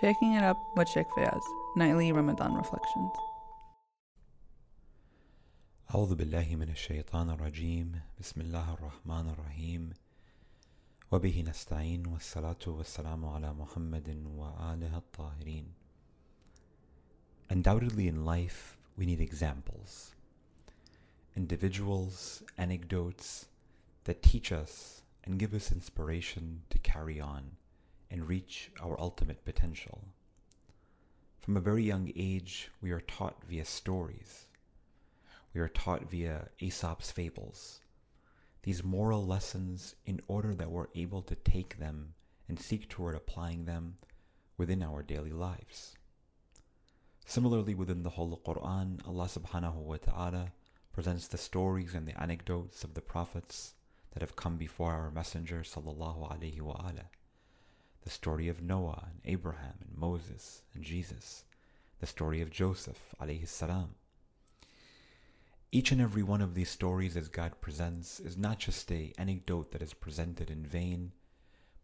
Shaking It Up with Sheikh Fayaz, Nightly Ramadan Reflections. أعوذ بالله من الشيطان الرجيم بسم الله الرحمن الرحيم وبه نستعين والصلاة والسلام على محمد وآله الطاهرين Undoubtedly in life we need examples. Individuals, anecdotes that teach us and give us inspiration to carry on and reach our ultimate potential. From a very young age, we are taught via stories. We are taught via Aesop's fables. These moral lessons in order that we're able to take them and seek toward applying them within our daily lives. Similarly, within the Holy Quran, Allah subhanahu wa ta'ala presents the stories and the anecdotes of the prophets that have come before our Messenger sallallahu alaihi wa the story of Noah and Abraham and Moses and Jesus, the story of Joseph alayhi salam. Each and every one of these stories as God presents is not just a anecdote that is presented in vain,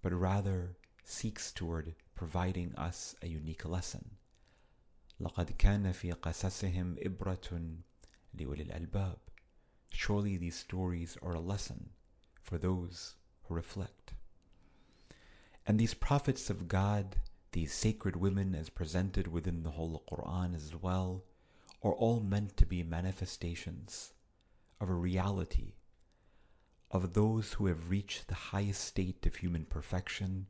but rather seeks toward providing us a unique lesson. لقد كان في قصصهم إبرة لأولي الألباب. Surely these stories are a lesson for those who reflect. And these prophets of God, these sacred women as presented within the Holy Quran as well, are all meant to be manifestations of a reality of those who have reached the highest state of human perfection,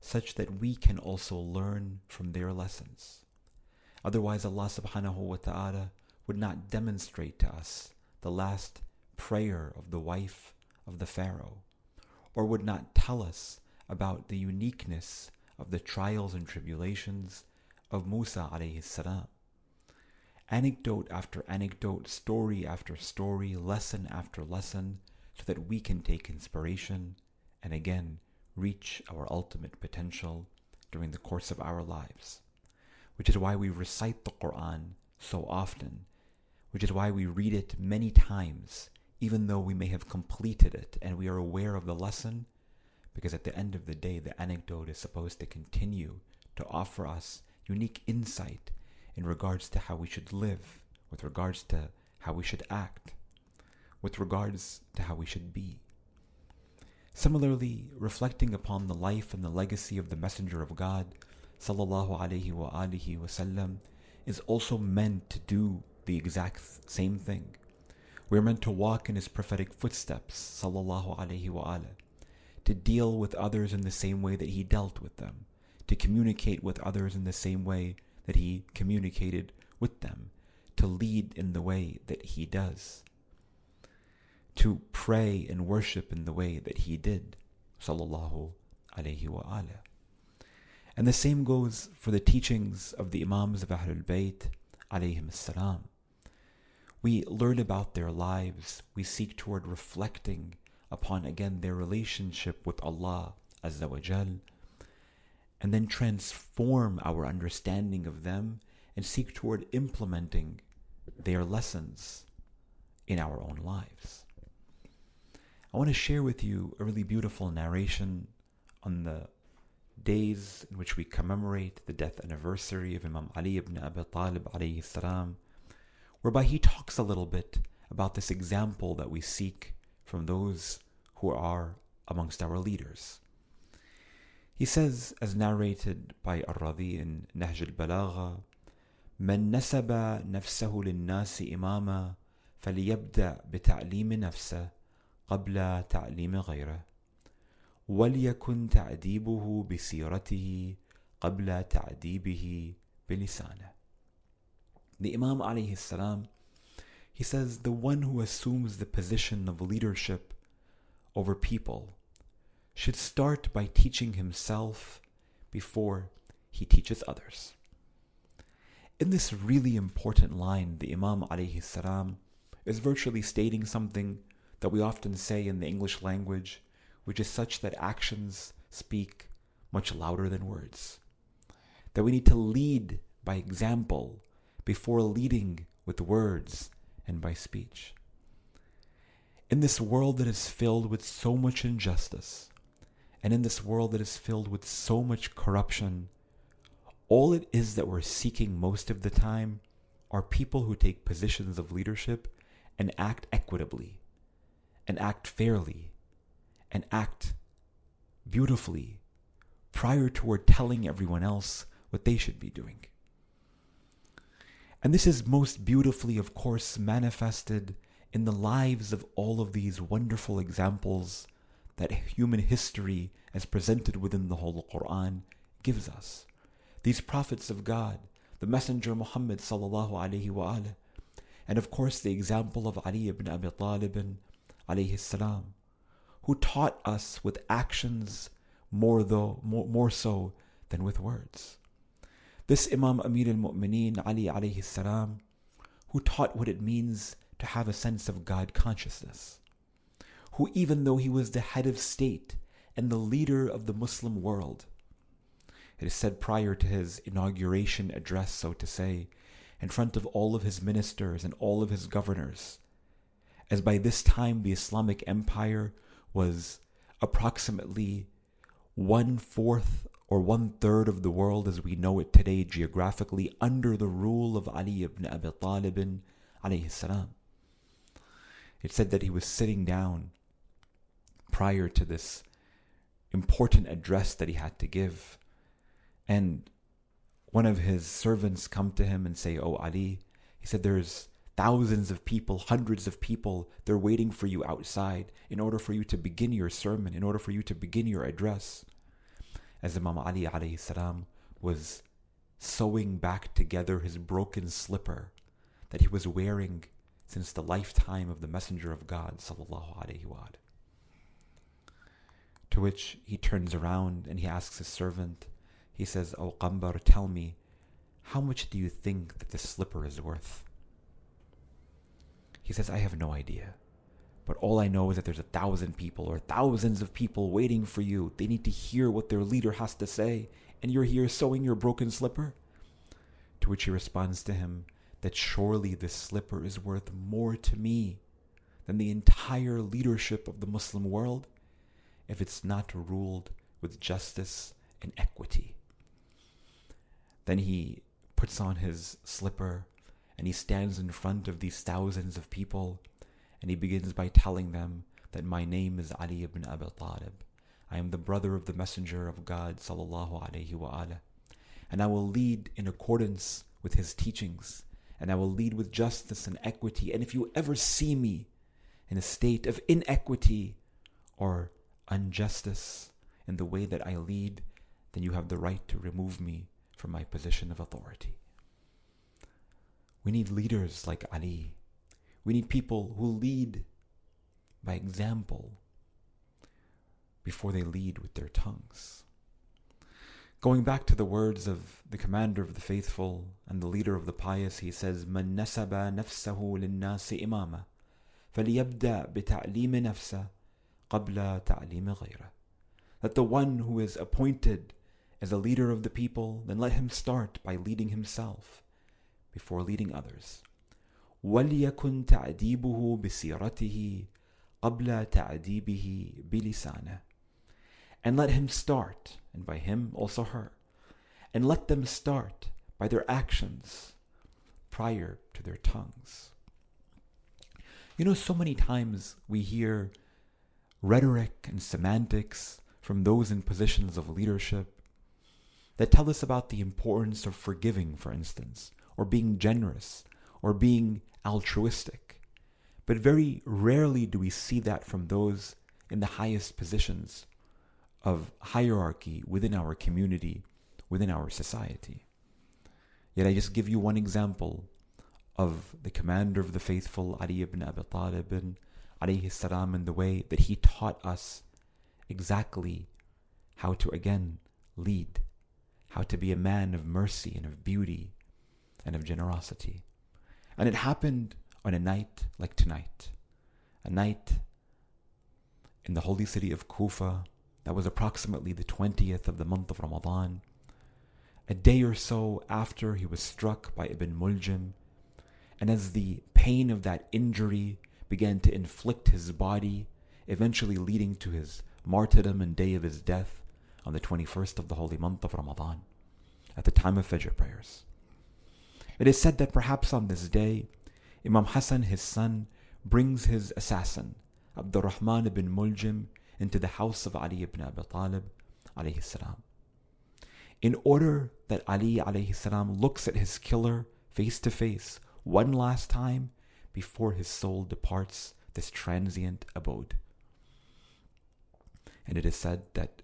such that we can also learn from their lessons. Otherwise, Allah subhanahu wa ta'ala would not demonstrate to us the last prayer of the wife of the Pharaoh, or would not tell us about the uniqueness of the trials and tribulations of Musa alayhi salam. Anecdote after anecdote, story after story, lesson after lesson, so that we can take inspiration and again reach our ultimate potential during the course of our lives. Which is why we recite the Quran so often, which is why we read it many times, even though we may have completed it and we are aware of the lesson because at the end of the day, the anecdote is supposed to continue to offer us unique insight in regards to how we should live, with regards to how we should act, with regards to how we should be. Similarly, reflecting upon the life and the legacy of the Messenger of God, sallallahu alaihi wa alihi wasallam, is also meant to do the exact same thing. We're meant to walk in his prophetic footsteps, sallallahu alaihi wa to deal with others in the same way that he dealt with them, to communicate with others in the same way that he communicated with them, to lead in the way that he does, to pray and worship in the way that he did, sallallahu alayhi wa ala. And the same goes for the teachings of the Imams of Ahlul Bayt, alayhim salam. We learn about their lives, we seek toward reflecting upon again their relationship with Allah Azza and then transform our understanding of them and seek toward implementing their lessons in our own lives. I want to share with you a really beautiful narration on the days in which we commemorate the death anniversary of Imam Ali ibn Abi Talib alayhi salam, whereby he talks a little bit about this example that we seek from those who are amongst our leaders. He says, as narrated by Ar-Radi in Nahj al-Balagha, من نسب نفسه للناس إماما فليبدأ بتعليم نفسه قبل تعليم غيره وليكن تعذيبه بسيرته قبل تعذيبه بلسانه The Imam alayhi salam, he says, the one who assumes the position of leadership over people should start by teaching himself before he teaches others. In this really important line, the Imam alayhi salam is virtually stating something that we often say in the English language, which is such that actions speak much louder than words. That we need to lead by example before leading with words and by speech. In this world that is filled with so much injustice, and in this world that is filled with so much corruption, all it is that we're seeking most of the time are people who take positions of leadership and act equitably, and act fairly, and act beautifully prior toward telling everyone else what they should be doing. And this is most beautifully, of course, manifested in the lives of all of these wonderful examples that human history, as presented within the whole Quran, gives us. These prophets of God, the Messenger Muhammad sallallahu alaihi wasallam, and of course the example of Ali ibn Abi Talib alayhi salam, who taught us with actions more though more, more so than with words. This Imam Amir al-Mu'mineen Ali alayhi salam, who taught what it means to have a sense of God consciousness, who even though he was the head of state and the leader of the Muslim world, it is said prior to his inauguration address, so to say, in front of all of his ministers and all of his governors, as by this time the Islamic Empire was approximately one fourth or one third of the world as we know it today geographically under the rule of Ali ibn Abi Talib alayhi salam. It said that he was sitting down prior to this important address that he had to give and one of his servants come to him and say, Oh, Ali, he said, there's thousands of people, hundreds of people, they're waiting for you outside in order for you to begin your sermon, in order for you to begin your address. As Imam Ali alayhi salam was sewing back together his broken slipper that he was wearing since the lifetime of the Messenger of God sallallahu alaihi wa To which he turns around and he asks his servant, he says, O Qambar, tell me, how much do you think that this slipper is worth? He says, I have no idea. But all I know is that there's a thousand people or thousands of people waiting for you. They need to hear what their leader has to say, and you're here sewing your broken slipper? To which he responds to him that surely this slipper is worth more to me than the entire leadership of the Muslim world if it's not ruled with justice and equity. Then he puts on his slipper and he stands in front of these thousands of people and he begins by telling them that my name is Ali ibn Abi Talib. I am the brother of the Messenger of God sallallahu alaihi wasallam, and I will lead in accordance with his teachings, and I will lead with justice and equity. And if you ever see me in a state of inequity or injustice in the way that I lead, then you have the right to remove me from my position of authority. We need leaders like Ali. We need people who lead by example before they lead with their tongues. Going back to the words of the commander of the faithful and the leader of the pious, he says, من نسب نفسه للناس إمامة فليبدأ بتعليم نفسه قبل تعليم غيره. That the one who is appointed as a leader of the people, then let him start by leading himself before leading others. وليكن تعذيبه بسيرته قبل تعذيبه بلسانه. And let him start, and by him also her, and let them start by their actions prior to their tongues. You know, so many times we hear rhetoric and semantics from those in positions of leadership that tell us about the importance of forgiving, for instance, or being generous, or being altruistic. But very rarely do we see that from those in the highest positions of hierarchy within our community, within our society. Yet I just give you one example of the commander of the faithful, Ali ibn Abi Talib, alayhi salam, in the way that he taught us exactly how to again lead how to be a man of mercy and of beauty and of generosity. And it happened on a night like tonight, a night in the holy city of Kufa that was approximately the 20th of the month of Ramadan, a day or so after he was struck by Ibn Muljim, and as the pain of that injury began to inflict his body, eventually leading to his martyrdom and day of his death, on the 21st of the holy month of Ramadan. at the time of Fajr prayers. It is said that perhaps on this day, Imam Hassan, his son, brings his assassin, Abdurrahman ibn Muljim, into the house of Ali ibn Abi Talib, alayhi salam. In order that Ali alayhi salam looks at his killer face to face one last time before his soul departs this transient abode. And it is said that,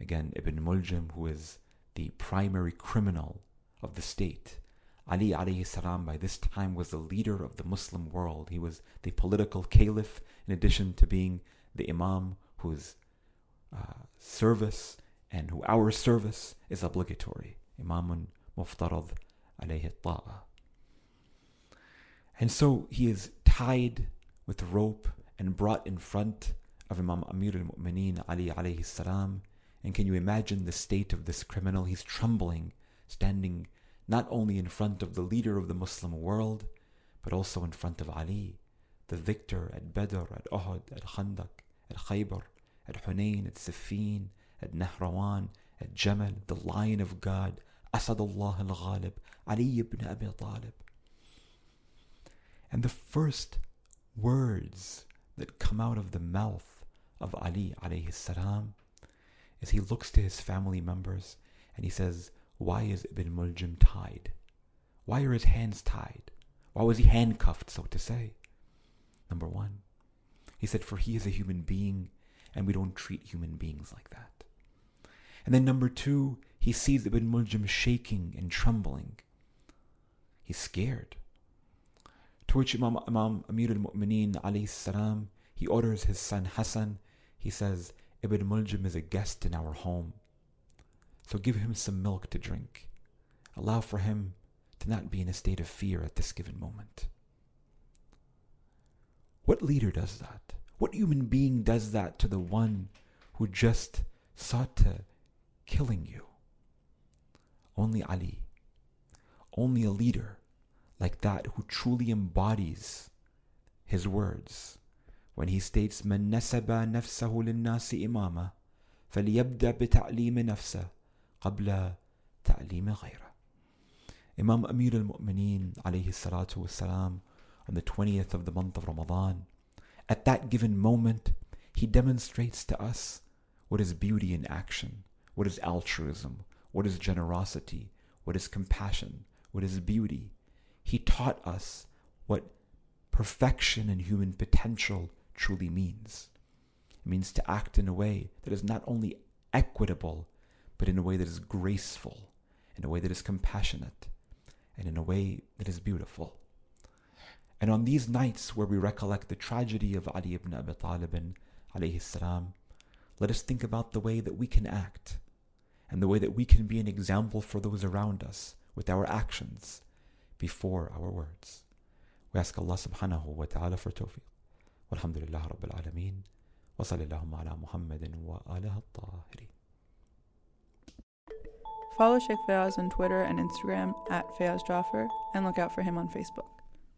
again, Ibn Muljim, who is the primary criminal of the state, Ali alayhi salam by this time was the leader of the Muslim world. He was the political caliph in addition to being the imam whose uh, service and who our service is obligatory. Imamun muftarad alayhi ta'a. And so he is tied with rope and brought in front of Imam Amir al-Mu'mineen Ali alayhi salam. And can you imagine the state of this criminal? He's trembling, standing not only in front of the leader of the Muslim world, but also in front of Ali, the victor at Badr, at Uhud, at Khandaq, at Khaybar, at Hunayn, at Siffin, at Nahrawan, at Jamal, the Lion of God, Asadullah al-Ghalib, Ali ibn Abi Talib. And the first words that come out of the mouth of Ali alayhi salam is he looks to his family members and he says, Why is Ibn Muljim tied? Why are his hands tied? Why was he handcuffed, so to say? Number one, he said, For he is a human being and we don't treat human beings like that. And then number two, he sees Ibn Muljim shaking and trembling. He's scared. To which Imam, Imam Amir al-Mu'mineen salam, he orders his son Hassan, he says, Ibn Muljim is a guest in our home. So give him some milk to drink. Allow for him to not be in a state of fear at this given moment. What leader does that? What human being does that to the one who just sought to killing you? Only Ali. Only a leader like that who truly embodies his words when he states من نسب نفسه للناس إمامة فليبدأ بتعليم نفسه قبل تعليم غيره Imam Amir al-Mu'mineen alayhi salatu wasalam on the 20th of the month of Ramadan at that given moment he demonstrates to us what is beauty in action what is altruism what is generosity what is compassion what is beauty he taught us what perfection and human potential truly means. It means to act in a way that is not only equitable, but in a way that is graceful, in a way that is compassionate, and in a way that is beautiful. And on these nights where we recollect the tragedy of Ali ibn Abi Talib alayhi salam, let us think about the way that we can act and the way that we can be an example for those around us with our actions before our words. We ask Allah subhanahu wa ta'ala for tawfiq. Walhamdulillah Rabbil Alameen. Sallallahu ala Muhammadin wa ala tahirin. Follow Sheikh Fayaz on Twitter and Instagram at Fayaz Jaffer and look out for him on Facebook.